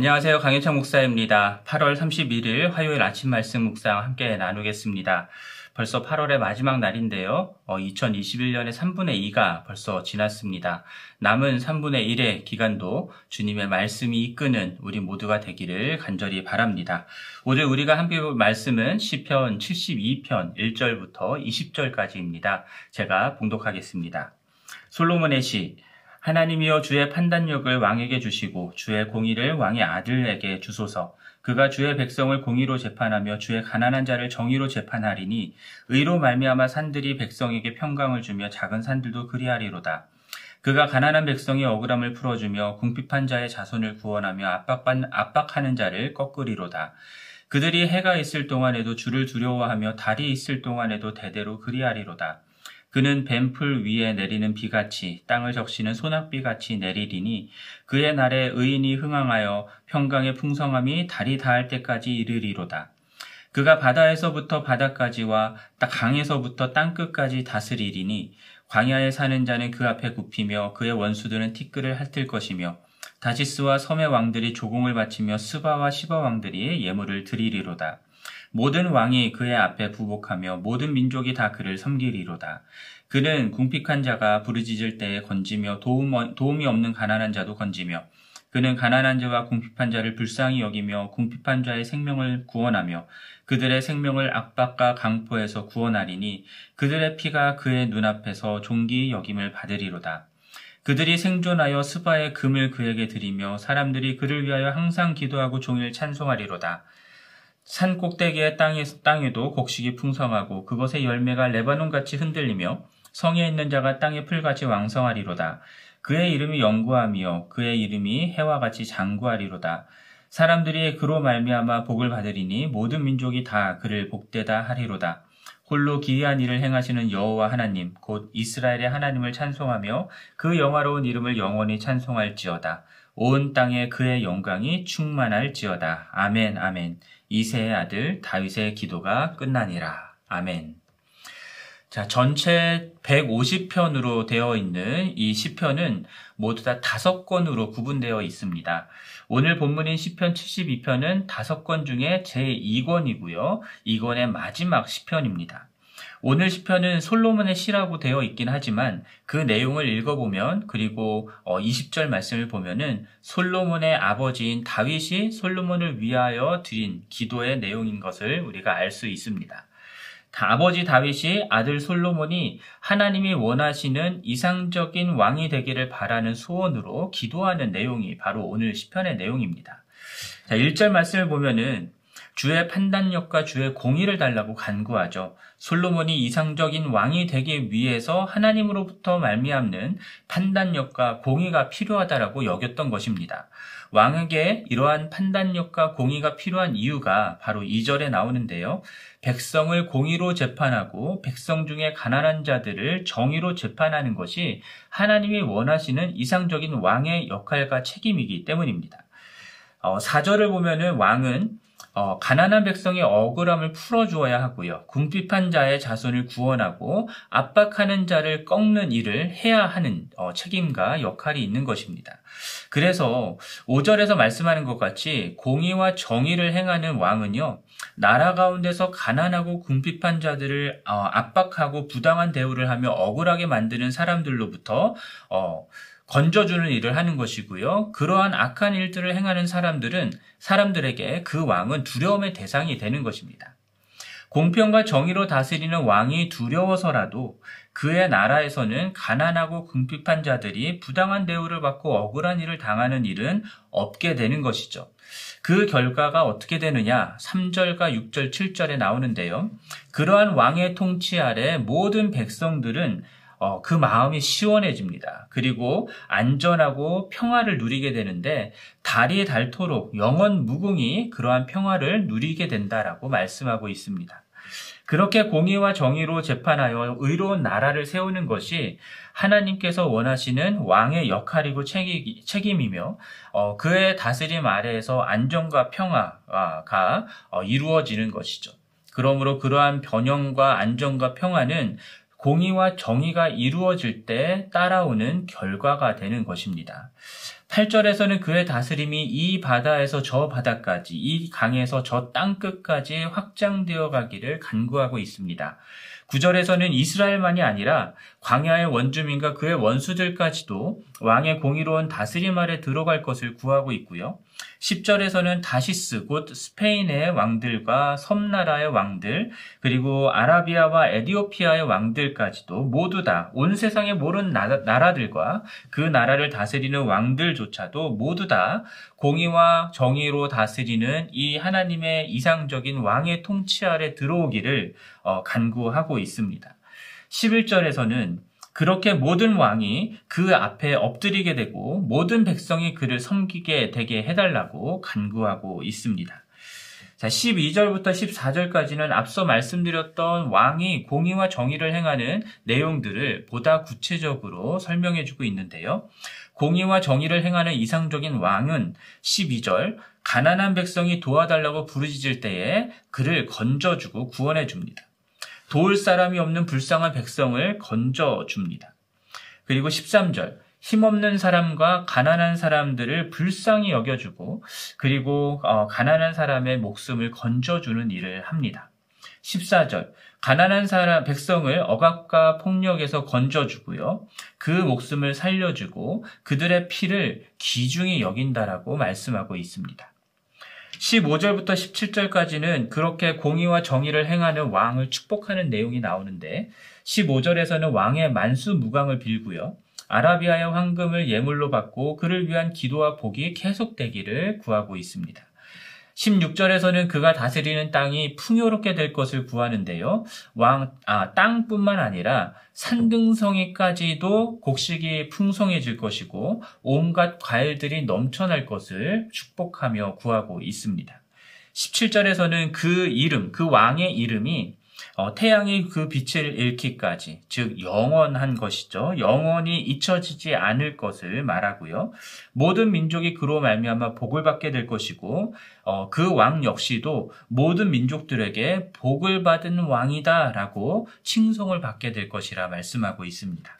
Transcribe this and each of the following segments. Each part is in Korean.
안녕하세요. 강현창 목사입니다. 8월 31일 화요일 아침 말씀 묵상 함께 나누겠습니다. 벌써 8월의 마지막 날인데요. 어, 2021년의 3분의 2가 벌써 지났습니다. 남은 3분의 1의 기간도 주님의 말씀이 이끄는 우리 모두가 되기를 간절히 바랍니다. 오늘 우리가 함께 볼 말씀은 시편 72편 1절부터 20절까지입니다. 제가 봉독하겠습니다. 솔로몬의 시 하나님이여 주의 판단력을 왕에게 주시고 주의 공의를 왕의 아들에게 주소서. 그가 주의 백성을 공의로 재판하며 주의 가난한 자를 정의로 재판하리니 의로 말미암아 산들이 백성에게 평강을 주며 작은 산들도 그리하리로다. 그가 가난한 백성의 억울함을 풀어주며 궁핍한 자의 자손을 구원하며 압박반, 압박하는 자를 꺾으리로다. 그들이 해가 있을 동안에도 주를 두려워하며 달이 있을 동안에도 대대로 그리하리로다. 그는 뱀풀 위에 내리는 비같이 땅을 적시는 소낙비같이 내리리니 그의 날에 의인이 흥황하여 평강의 풍성함이 달이 닿을 때까지 이르리로다. 그가 바다에서부터 바다까지와 강에서부터 땅끝까지 다스리리니 광야에 사는 자는 그 앞에 굽히며 그의 원수들은 티끌을 핥을 것이며 다시스와 섬의 왕들이 조공을 바치며 스바와 시바 왕들이 예물을 드리리로다. 모든 왕이 그의 앞에 부복하며 모든 민족이 다 그를 섬기리로다. 그는 궁핍한 자가 부르짖을 때에 건지며 도움, 도움이 없는 가난한 자도 건지며 그는 가난한 자와 궁핍한 자를 불쌍히 여기며 궁핍한 자의 생명을 구원하며 그들의 생명을 악박과 강포에서 구원하리니 그들의 피가 그의 눈앞에서 종기 여김을 받으리로다. 그들이 생존하여 스바의 금을 그에게 드리며 사람들이 그를 위하여 항상 기도하고 종일 찬송하리로다. 산 꼭대기의 땅에, 땅에도 곡식이 풍성하고 그것의 열매가 레바논같이 흔들리며 성에 있는 자가 땅의 풀같이 왕성하리로다. 그의 이름이 영구하며 그의 이름이 해와 같이 장구하리로다. 사람들이 그로 말미암아 복을 받으리니 모든 민족이 다 그를 복되다 하리로다. 홀로 기이한 일을 행하시는 여호와 하나님 곧 이스라엘의 하나님을 찬송하며 그 영화로운 이름을 영원히 찬송할지어다. 온 땅에 그의 영광이 충만할지어다. 아멘 아멘. 이세의 아들 다윗의 기도가 끝나니라. 아멘. 자, 전체 150편으로 되어 있는 이 시편은 모두 다 다섯 권으로 구분되어 있습니다. 오늘 본문인 시편 72편은 다섯 권 중에 제2권이고요. 이권의 마지막 시편입니다. 오늘 시편은 솔로몬의 시라고 되어 있긴 하지만 그 내용을 읽어보면 그리고 20절 어, 말씀을 보면은 솔로몬의 아버지인 다윗이 솔로몬을 위하여 드린 기도의 내용인 것을 우리가 알 수 있습니다. 아버지 다윗이 아들 솔로몬이 하나님이 원하시는 이상적인 왕이 되기를 바라는 소원으로 기도하는 내용이 바로 오늘 시편의 내용입니다. 자, 1절 말씀을 보면은 주의 판단력과 주의 공의를 달라고 간구하죠. 솔로몬이 이상적인 왕이 되기 위해서 하나님으로부터 말미암는 판단력과 공의가 필요하다라고 여겼던 것입니다. 왕에게 이러한 판단력과 공의가 필요한 이유가 바로 2절에 나오는데요. 백성을 공의로 재판하고 백성 중에 가난한 자들을 정의로 재판하는 것이 하나님이 원하시는 이상적인 왕의 역할과 책임이기 때문입니다. 어, 4절을 보면은 왕은 어, 가난한 백성의 억울함을 풀어주어야 하고요. 궁핍한 자의 자손을 구원하고 압박하는 자를 꺾는 일을 해야 하는 어, 책임과 역할이 있는 것입니다. 그래서 5절에서 말씀하는 것 같이 공의와 정의를 행하는 왕은요, 나라 가운데서 가난하고 궁핍한 자들을 어, 압박하고 부당한 대우를 하며 억울하게 만드는 사람들로부터 어, 건져주는 일을 하는 것이고요. 그러한 악한 일들을 행하는 사람들은 사람들에게 그 왕은 두려움의 대상이 되는 것입니다. 공평과 정의로 다스리는 왕이 두려워서라도 그의 나라에서는 가난하고 궁핍한 자들이 부당한 대우를 받고 억울한 일을 당하는 일은 없게 되는 것이죠. 그 결과가 어떻게 되느냐? 3절과 6절, 7절에 나오는데요. 그러한 왕의 통치 아래 모든 백성들은 어, 그 마음이 시원해집니다. 그리고 안전하고 평화를 누리게 되는데 달이 닳도록 영원 무궁이 그러한 평화를 누리게 된다라고 말씀하고 있습니다. 그렇게 공의와 정의로 재판하여 의로운 나라를 세우는 것이 하나님께서 원하시는 왕의 역할이고 책임이며 어, 그의 다스림 아래에서 안정과 평화가 어, 이루어지는 것이죠. 그러므로 그러한 변형과 안정과 평화는 공의와 정의가 이루어질 때 따라오는 결과가 되는 것입니다. 8절에서는 그의 다스림이 이 바다에서 저 바다까지, 이 강에서 저 땅끝까지 확장되어 가기를 간구하고 있습니다. 9절에서는 이스라엘만이 아니라 광야의 원주민과 그의 원수들까지도 왕의 공의로운 다스림 아래 들어갈 것을 구하고 있고요. 10절에서는 다시스 곧 스페인의 왕들과 섬나라의 왕들 그리고 아라비아와 에디오피아의 왕들까지도 모두 다 온 세상의 모든 나라, 들과 그 나라를 다스리는 왕들조차도 모두 다 공의와 정의로 다스리는 이 하나님의 이상적인 왕의 통치 아래 들어오기를 어, 간구하고 있습니다. 11절에서는 그렇게 모든 왕이 그 앞에 엎드리게 되고 모든 백성이 그를 섬기게 되게 해달라고 간구하고 있습니다. 자, 12절부터 14절까지는 앞서 말씀드렸던 왕이 공의와 정의를 행하는 내용들을 보다 구체적으로 설명해 주고 있는데요. 공의와 정의를 행하는 이상적인 왕은 12절, 가난한 백성이 도와달라고 부르짖을 때에 그를 건져주고 구원해 줍니다. 도울 사람이 없는 불쌍한 백성을 건져 줍니다. 그리고 13절, 힘없는 사람과 가난한 사람들을 불쌍히 여겨주고, 그리고 어, 가난한 사람의 목숨을 건져주는 일을 합니다. 14절, 가난한 사람, 백성을 억압과 폭력에서 건져주고요. 그 목숨을 살려주고 그들의 피를 귀중히 여긴다라고 말씀하고 있습니다. 15절부터 17절까지는 그렇게 공의와 정의를 행하는 왕을 축복하는 내용이 나오는데 15절에서는 왕의 만수 무강을 빌고요. 아라비아의 황금을 예물로 받고 그를 위한 기도와 복이 계속되기를 구하고 있습니다. 16절에서는 그가 다스리는 땅이 풍요롭게 될 것을 구하는데요. 왕, 아, 땅뿐만 아니라 산등성이까지도 곡식이 풍성해질 것이고 온갖 과일들이 넘쳐날 것을 축복하며 구하고 있습니다. 17절에서는 그 이름, 그 왕의 이름이 어, 태양이 그 빛을 잃기까지, 즉 영원한 것이죠. 영원히 잊혀지지 않을 것을 말하고요. 모든 민족이 그로 말미암아 복을 받게 될 것이고 어, 그 왕 역시도 모든 민족들에게 복을 받은 왕이다라고 칭송을 받게 될 것이라 말씀하고 있습니다.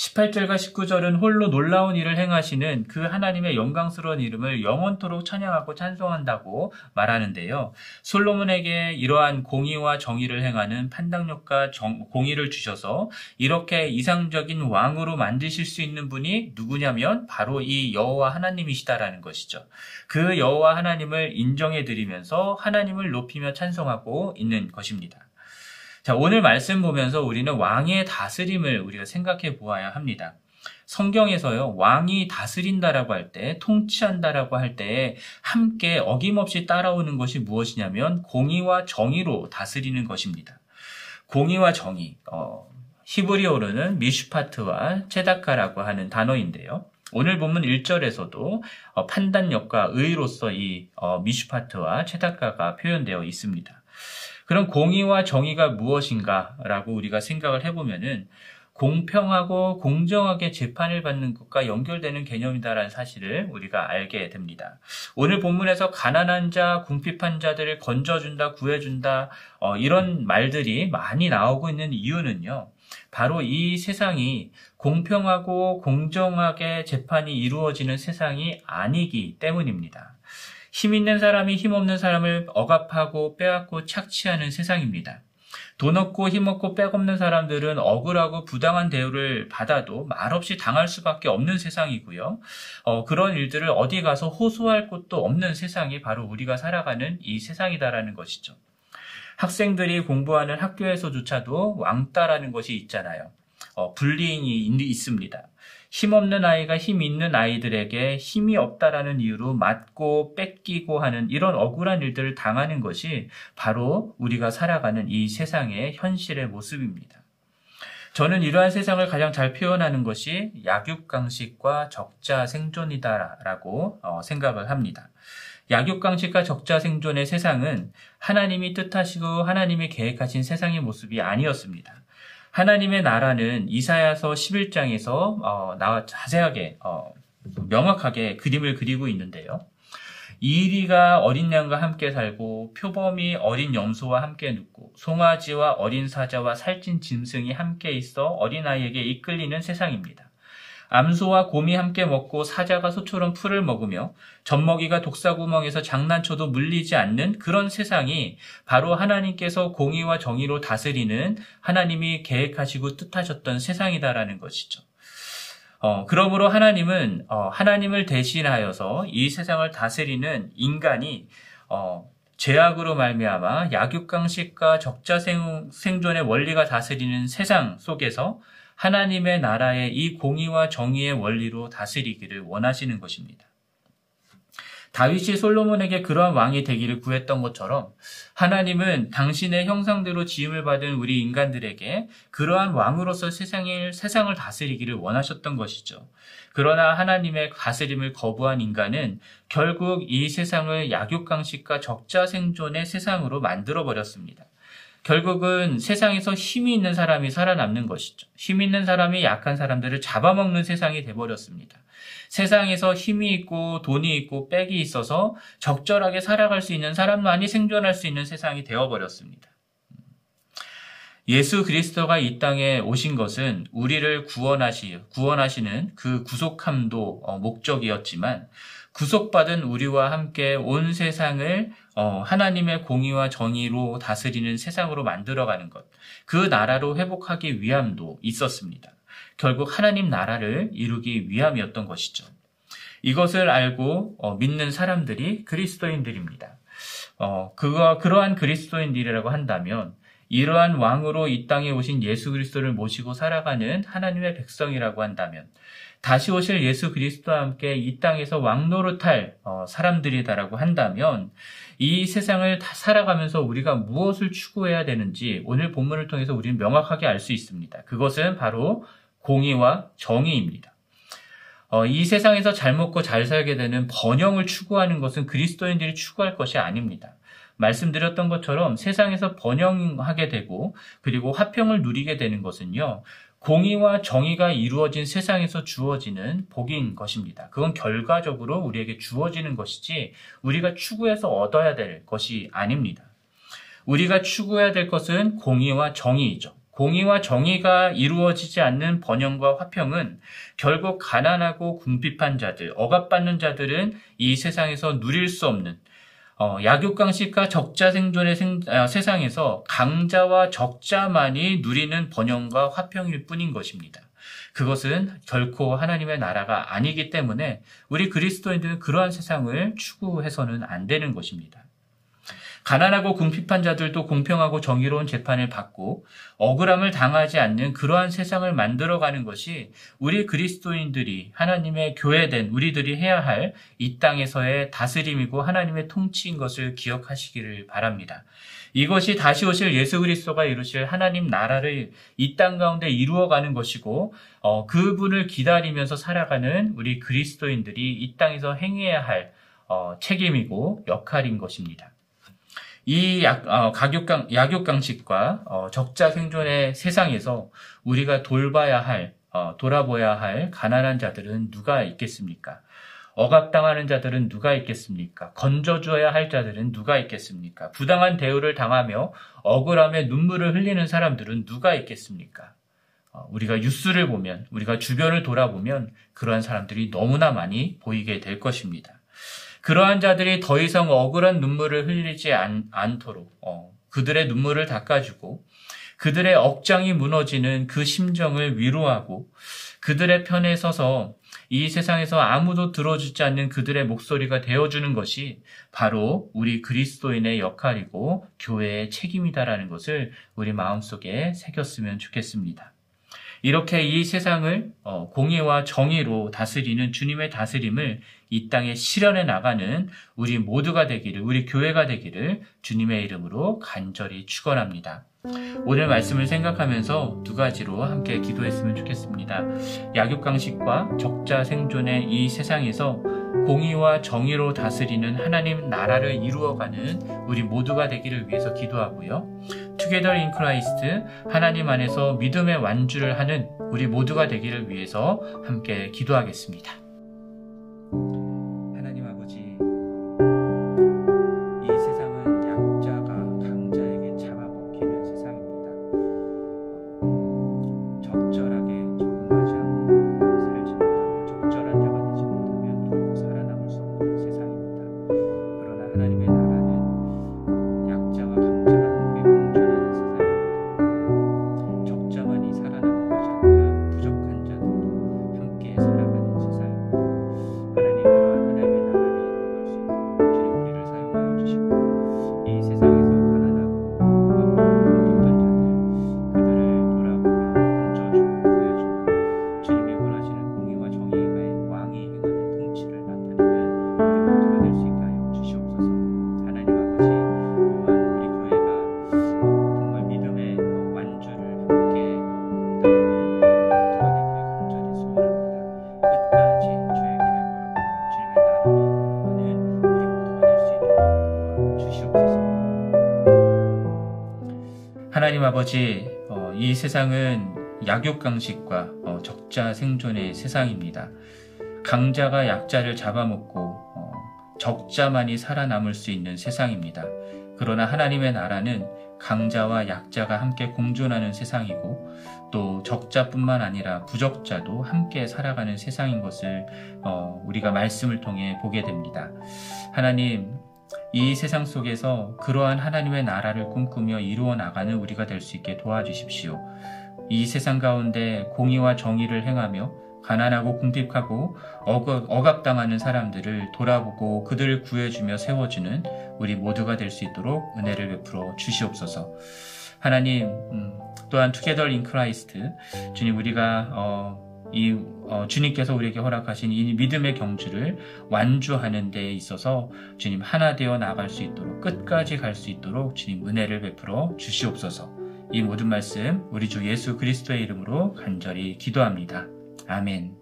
18절과 19절은 홀로 놀라운 일을 행하시는 그 하나님의 영광스러운 이름을 영원토록 찬양하고 찬송한다고 말하는데요. 솔로몬에게 이러한 공의와 정의를 행하는 판단력과 정, 공의를 주셔서 이렇게 이상적인 왕으로 만드실 수 있는 분이 누구냐면 바로 이 여호와 하나님이시다라는 것이죠. 그 여호와 하나님을 인정해 드리면서 하나님을 높이며 찬송하고 있는 것입니다. 자, 오늘 말씀 보면서 우리는 왕의 다스림을 우리가 생각해 보아야 합니다. 성경에서요, 왕이 다스린다라고 할 때, 통치한다라고 할 때, 함께 어김없이 따라오는 것이 무엇이냐면, 공의와 정의로 다스리는 것입니다. 공의와 정의, 어, 히브리어로는 미슈파트와 체다카라고 하는 단어인데요. 오늘 본문 1절에서도 어, 판단력과 의로서 이 어, 미슈파트와 체다카가 표현되어 있습니다. 그럼 공의와 정의가 무엇인가라고 우리가 생각을 해보면은 공평하고 공정하게 재판을 받는 것과 연결되는 개념이다라는 사실을 우리가 알게 됩니다. 오늘 본문에서 가난한 자, 궁핍한 자들을 건져준다, 구해준다, 어, 이런 말들이 많이 나오고 있는 이유는요. 바로 이 세상이 공평하고 공정하게 재판이 이루어지는 세상이 아니기 때문입니다. 힘 있는 사람이 힘 없는 사람을 억압하고 빼앗고 착취하는 세상입니다. 돈 없고 힘 없고 빽 없는 사람들은 억울하고 부당한 대우를 받아도 말없이 당할 수밖에 없는 세상이고요. 어, 그런 일들을 어디 가서 호소할 곳도 없는 세상이 바로 우리가 살아가는 이 세상이다라는 것이죠. 학생들이 공부하는 학교에서조차도 왕따라는 것이 있잖아요. 어, 불리인이 있습니다. 힘없는 아이가 힘 있는 아이들에게 힘이 없다라는 이유로 맞고 뺏기고 하는 이런 억울한 일들을 당하는 것이 바로 우리가 살아가는 이 세상의 현실의 모습입니다. 저는 이러한 세상을 가장 잘 표현하는 것이 약육강식과 적자 생존이다라고 어, 생각을 합니다. 약육강식과 적자 생존의 세상은 하나님이 뜻하시고 하나님이 계획하신 세상의 모습이 아니었습니다. 하나님의 나라는 이사야서 11장에서 어, 나와 자세하게 어, 명확하게 그림을 그리고 있는데요. 이리가 어린 양과 함께 살고 표범이 어린 염소와 함께 눕고 송아지와 어린 사자와 살찐 짐승이 함께 있어 어린아이에게 이끌리는 세상입니다. 암소와 곰이 함께 먹고 사자가 소처럼 풀을 먹으며 젖먹이가 독사구멍에서 장난쳐도 물리지 않는 그런 세상이 바로 하나님께서 공의와 정의로 다스리는 하나님이 계획하시고 뜻하셨던 세상이다라는 것이죠. 어, 그러므로 하나님은 어, 하나님을 대신하여서 이 세상을 다스리는 인간이 어, 죄악으로 말미암아 약육강식과 적자 생존의 원리가 다스리는 세상 속에서 하나님의 나라의 이 공의와 정의의 원리로 다스리기를 원하시는 것입니다. 다윗이 솔로몬에게 그러한 왕이 되기를 구했던 것처럼 하나님은 당신의 형상대로 지음을 받은 우리 인간들에게 그러한 왕으로서 세상을, 세상을 다스리기를 원하셨던 것이죠. 그러나 하나님의 다스림을 거부한 인간은 결국 이 세상을 약육강식과 적자 생존의 세상으로 만들어 버렸습니다. 결국은 세상에서 힘이 있는 사람이 살아남는 것이죠. 힘 있는 사람이 약한 사람들을 잡아먹는 세상이 돼버렸습니다. 세상에서 힘이 있고 돈이 있고 빽이 있어서 적절하게 살아갈 수 있는 사람만이 생존할 수 있는 세상이 되어버렸습니다. 예수 그리스도가 이 땅에 오신 것은 우리를 구원하시, 구원하시는 그 구속함도 어, 목적이었지만 구속받은 우리와 함께 온 세상을 어, 하나님의 공의와 정의로 다스리는 세상으로 만들어가는 것, 그 나라로 회복하기 위함도 있었습니다. 결국 하나님 나라를 이루기 위함이었던 것이죠. 이것을 알고 어, 믿는 사람들이 그리스도인들입니다. 어, 그거, 그러한 그리스도인들이라고 한다면 이러한 왕으로 이 땅에 오신 예수 그리스도를 모시고 살아가는 하나님의 백성이라고 한다면 다시 오실 예수 그리스도와 함께 이 땅에서 왕노릇할 어, 사람들이다라고 한다면 이 세상을 다 살아가면서 우리가 무엇을 추구해야 되는지 오늘 본문을 통해서 우리는 명확하게 알 수 있습니다. 그것은 바로 공의와 정의입니다. 어, 이 세상에서 잘 먹고 잘 살게 되는 번영을 추구하는 것은 그리스도인들이 추구할 것이 아닙니다. 말씀드렸던 것처럼 세상에서 번영하게 되고 그리고 화평을 누리게 되는 것은요. 공의와 정의가 이루어진 세상에서 주어지는 복인 것입니다. 그건 결과적으로 우리에게 주어지는 것이지 우리가 추구해서 얻어야 될 것이 아닙니다. 우리가 추구해야 될 것은 공의와 정의이죠. 공의와 정의가 이루어지지 않는 번영과 화평은 결국 가난하고 궁핍한 자들, 억압받는 자들은 이 세상에서 누릴 수 없는 어, 약육강식과 적자 생존의 생, 아, 세상에서 강자와 적자만이 누리는 번영과 화평일 뿐인 것입니다. 그것은 결코 하나님의 나라가 아니기 때문에 우리 그리스도인들은 그러한 세상을 추구해서는 안 되는 것입니다. 가난하고 궁핍한 자들도 공평하고 정의로운 재판을 받고 억울함을 당하지 않는 그러한 세상을 만들어가는 것이 우리 그리스도인들이 하나님의 교회된 우리들이 해야 할 이 땅에서의 다스림이고 하나님의 통치인 것을 기억하시기를 바랍니다. 이것이 다시 오실 예수 그리스도가 이루실 하나님 나라를 이 땅 가운데 이루어가는 것이고 어, 그분을 기다리면서 살아가는 우리 그리스도인들이 이 땅에서 행해야 할 어, 책임이고 역할인 것입니다. 이 약, 어, 가격강, 약육강식과 어, 적자 생존의 세상에서 우리가 돌봐야 할, 어, 돌아보야 할 가난한 자들은 누가 있겠습니까? 억압당하는 자들은 누가 있겠습니까? 건져줘야 할 자들은 누가 있겠습니까? 부당한 대우를 당하며 억울함에 눈물을 흘리는 사람들은 누가 있겠습니까? 어, 우리가 뉴스를 보면, 우리가 주변을 돌아보면 그러한 사람들이 너무나 많이 보이게 될 것입니다. 그러한 자들이 더 이상 억울한 눈물을 흘리지 않, 도록 어, 그들의 눈물을 닦아주고 그들의 억장이 무너지는 그 심정을 위로하고 그들의 편에 서서 이 세상에서 아무도 들어주지 않는 그들의 목소리가 되어주는 것이 바로 우리 그리스도인의 역할이고 교회의 책임이다라는 것을 우리 마음속에 새겼으면 좋겠습니다. 이렇게 이 세상을 어, 공의와 정의로 다스리는 주님의 다스림을 이 땅에 실현해 나가는 우리 모두가 되기를, 우리 교회가 되기를 주님의 이름으로 간절히 축원합니다. 오늘 말씀을 생각하면서 두 가지로 함께 기도했으면 좋겠습니다. 약육강식과 적자 생존의 이 세상에서 공의와 정의로 다스리는 하나님 나라를 이루어가는 우리 모두가 되기를 위해서 기도하고요. Together in Christ 하나님 안에서 믿음의 완주를 하는 우리 모두가 되기를 위해서 함께 기도하겠습니다. 아버지, 어, 이 세상은 약육강식과 어, 적자 생존의 세상입니다. 강자가 약자를 잡아먹고 어, 적자만이 살아남을 수 있는 세상입니다. 그러나 하나님의 나라는 강자와 약자가 함께 공존하는 세상이고 또 적자뿐만 아니라 부적자도 함께 살아가는 세상인 것을 어, 우리가 말씀을 통해 보게 됩니다. 하나님, 이 세상 속에서 그러한 하나님의 나라를 꿈꾸며 이루어 나가는 우리가 될 수 있게 도와주십시오. 이 세상 가운데 공의와 정의를 행하며 가난하고 궁핍하고 억압당하는 사람들을 돌아보고 그들을 구해주며 세워주는 우리 모두가 될 수 있도록 은혜를 베풀어 주시옵소서. 하나님, 음, 또한 Together in Christ 주님 우리가 어, 이 어, 주님께서 우리에게 허락하신 이 믿음의 경주를 완주하는 데 있어서 주님 하나 되어 나갈 수 있도록 끝까지 갈 수 있도록 주님 은혜를 베풀어 주시옵소서. 이 모든 말씀 우리 주 예수 그리스도의 이름으로 간절히 기도합니다. 아멘.